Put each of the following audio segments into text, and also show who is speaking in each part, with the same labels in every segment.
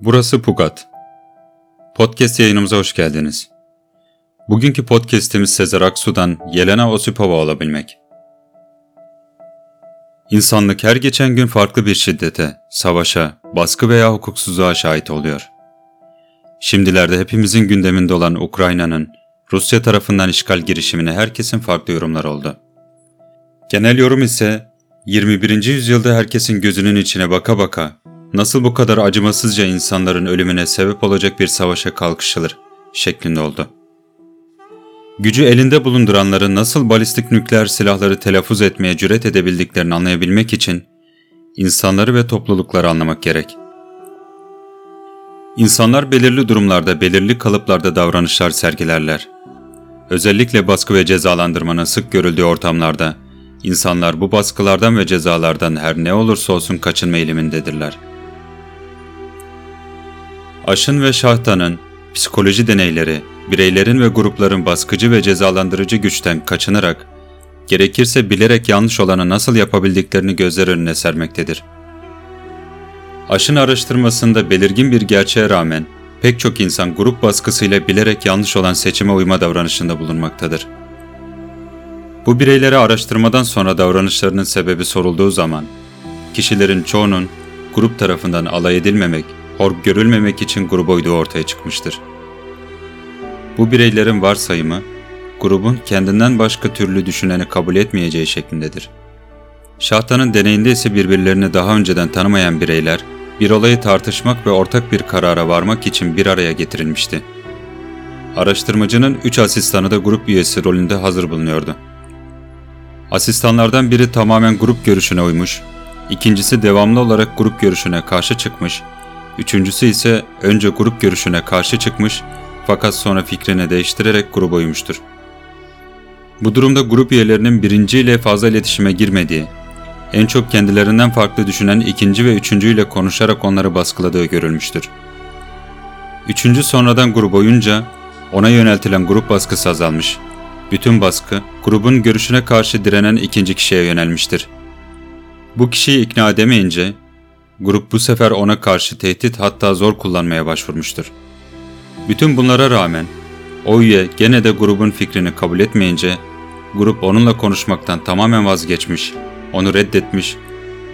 Speaker 1: Burası Pugat. Podcast yayınımıza hoş geldiniz. Bugünkü podcast'imiz Sezer Aksu'dan Yelena Osipova olabilmek. İnsanlık her geçen gün farklı bir şiddete, savaşa, baskı veya hukuksuzluğa şahit oluyor. Şimdilerde hepimizin gündeminde olan Ukrayna'nın Rusya tarafından işgal girişimine herkesin farklı yorumları oldu. Genel yorum ise 21. yüzyılda herkesin gözünün içine baka baka nasıl bu kadar acımasızca insanların ölümüne sebep olacak bir savaşa kalkışılır şeklinde oldu. Gücü elinde bulunduranların nasıl balistik nükleer silahları telaffuz etmeye cüret edebildiklerini anlayabilmek için insanları ve toplulukları anlamak gerek. İnsanlar belirli durumlarda belirli kalıplarda davranışlar sergilerler. Özellikle baskı ve cezalandırmanın sık görüldüğü ortamlarda insanlar bu baskılardan ve cezalardan her ne olursa olsun kaçınma eğilimindedirler. Aşın ve Şahta'nın psikoloji deneyleri, bireylerin ve grupların baskıcı ve cezalandırıcı güçten kaçınarak, gerekirse bilerek yanlış olanı nasıl yapabildiklerini gözler önüne sermektedir. Aşın araştırmasında belirgin bir gerçeğe rağmen pek çok insan grup baskısıyla bilerek yanlış olan seçime uyma davranışında bulunmaktadır. Bu bireylere araştırmadan sonra davranışlarının sebebi sorulduğu zaman, kişilerin çoğunun grup tarafından alay edilmemek hor görülmemek için gruba uyduğu ortaya çıkmıştır. Bu bireylerin varsayımı, grubun kendinden başka türlü düşüneni kabul etmeyeceği şeklindedir. Şahtanın deneyinde ise birbirlerini daha önceden tanımayan bireyler, bir olayı tartışmak ve ortak bir karara varmak için bir araya getirilmişti. Araştırmacının üç asistanı da grup üyesi rolünde hazır bulunuyordu. Asistanlardan biri tamamen grup görüşüne uymuş, ikincisi devamlı olarak grup görüşüne karşı çıkmış Üçüncüsü ise önce grup görüşüne karşı çıkmış fakat sonra fikrini değiştirerek gruba uymuştur. Bu durumda grup üyelerinin birinciyle fazla iletişime girmediği, en çok kendilerinden farklı düşünen ikinci ve üçüncüyle konuşarak onları baskıladığı görülmüştür. Üçüncü sonradan grup oyunca ona yöneltilen grup baskısı azalmış. Bütün baskı grubun görüşüne karşı direnen ikinci kişiye yönelmiştir. Bu kişiyi ikna edemeyince Grup bu sefer ona karşı tehdit hatta zor kullanmaya başvurmuştur. Bütün bunlara rağmen o üye gene de grubun fikrini kabul etmeyince grup onunla konuşmaktan tamamen vazgeçmiş, onu reddetmiş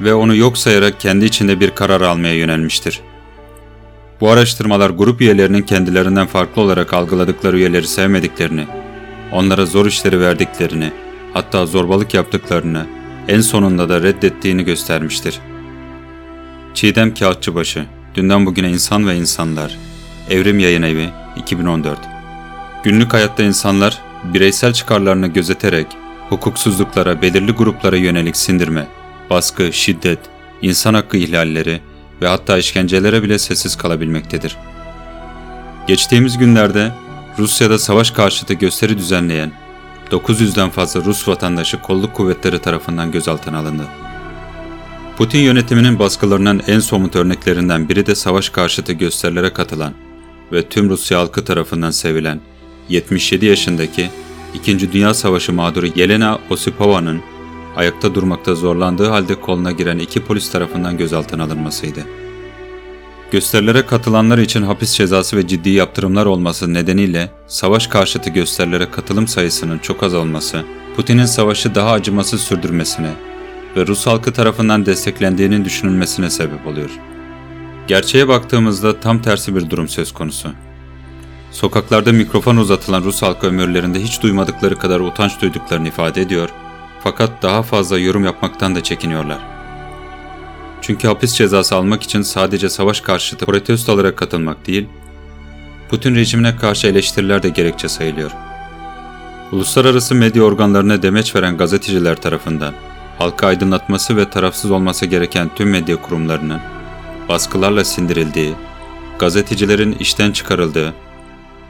Speaker 1: ve onu yok sayarak kendi içinde bir karar almaya yönelmiştir. Bu araştırmalar grup üyelerinin kendilerinden farklı olarak algıladıkları üyeleri sevmediklerini, onlara zor işleri verdiklerini, hatta zorbalık yaptıklarını, en sonunda da reddettiğini göstermiştir.'' Çiğdem Kağıtçıbaşı, Dünden Bugüne İnsan ve İnsanlar, Evrim Yayın Evi, 2014 Günlük hayatta insanlar, bireysel çıkarlarını gözeterek, hukuksuzluklara, belirli gruplara yönelik sindirme, baskı, şiddet, insan hakkı ihlalleri ve hatta işkencelere bile sessiz kalabilmektedir. Geçtiğimiz günlerde Rusya'da savaş karşıtı gösteri düzenleyen 900'den fazla Rus vatandaşı kolluk kuvvetleri tarafından gözaltına alındı. Putin yönetiminin baskılarının en somut örneklerinden biri de savaş karşıtı gösterilere katılan ve tüm Rusya halkı tarafından sevilen 77 yaşındaki 2. Dünya Savaşı mağduru Yelena Osipova'nın ayakta durmakta zorlandığı halde koluna giren iki polis tarafından gözaltına alınmasıydı. Gösterilere katılanlar için hapis cezası ve ciddi yaptırımlar olması nedeniyle savaş karşıtı gösterilere katılım sayısının çok az olması, Putin'in savaşı daha acımasız sürdürmesine ve Rus halkı tarafından desteklendiğinin düşünülmesine sebep oluyor. Gerçeğe baktığımızda tam tersi bir durum söz konusu. Sokaklarda mikrofon uzatılan Rus halkı ömürlerinde hiç duymadıkları kadar utanç duyduklarını ifade ediyor fakat daha fazla yorum yapmaktan da çekiniyorlar. Çünkü hapis cezası almak için sadece savaş karşıtı protestolara katılmak değil, Putin rejimine karşı eleştiriler de gerekçe sayılıyor. Uluslararası medya organlarına demeç veren gazeteciler tarafından halka aydınlatması ve tarafsız olması gereken tüm medya kurumlarının baskılarla sindirildiği, gazetecilerin işten çıkarıldığı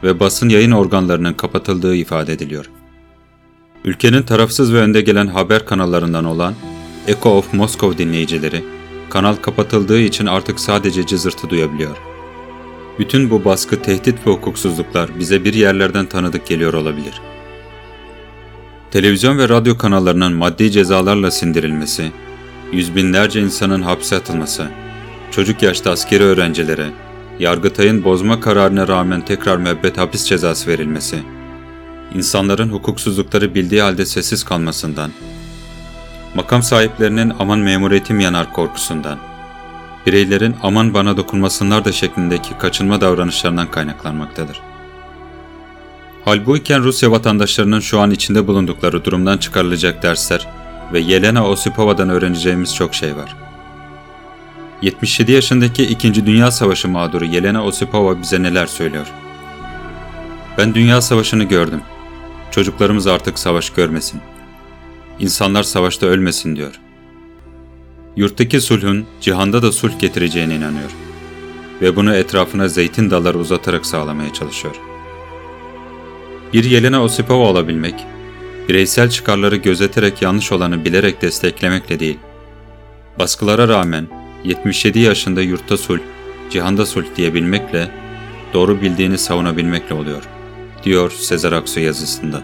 Speaker 1: ve basın yayın organlarının kapatıldığı ifade ediliyor. Ülkenin tarafsız ve önde gelen haber kanallarından olan Echo of Moscow dinleyicileri, kanal kapatıldığı için artık sadece cızırtı duyabiliyor. Bütün bu baskı, tehdit ve hukuksuzluklar bize bir yerlerden tanıdık geliyor olabilir.'' Televizyon ve radyo kanallarının maddi cezalarla sindirilmesi, yüz binlerce insanın hapse atılması, çocuk yaşta askeri öğrencilere, Yargıtay'ın bozma kararına rağmen tekrar müebbet hapis cezası verilmesi, insanların hukuksuzlukları bildiği halde sessiz kalmasından, makam sahiplerinin aman memuriyetim yanar korkusundan, bireylerin aman bana dokunmasınlar da şeklindeki kaçınma davranışlarından kaynaklanmaktadır. Hal buyken Rusya vatandaşlarının şu an içinde bulundukları durumdan çıkarılacak dersler ve Yelena Osipova'dan öğreneceğimiz çok şey var. 77 yaşındaki 2. Dünya Savaşı mağduru Yelena Osipova bize neler söylüyor? Ben Dünya Savaşı'nı gördüm. Çocuklarımız artık savaş görmesin. İnsanlar savaşta ölmesin diyor. Yurttaki sulhun cihanda da sulh getireceğine inanıyor. Ve bunu etrafına zeytin dalları uzatarak sağlamaya çalışıyor. Bir Yelena Osipova olabilmek, bireysel çıkarları gözeterek yanlış olanı bilerek desteklemekle değil, baskılara rağmen 77 yaşında yurtta sulh, cihanda sulh diyebilmekle, doğru bildiğini savunabilmekle oluyor, diyor Sezer Aksu yazısında.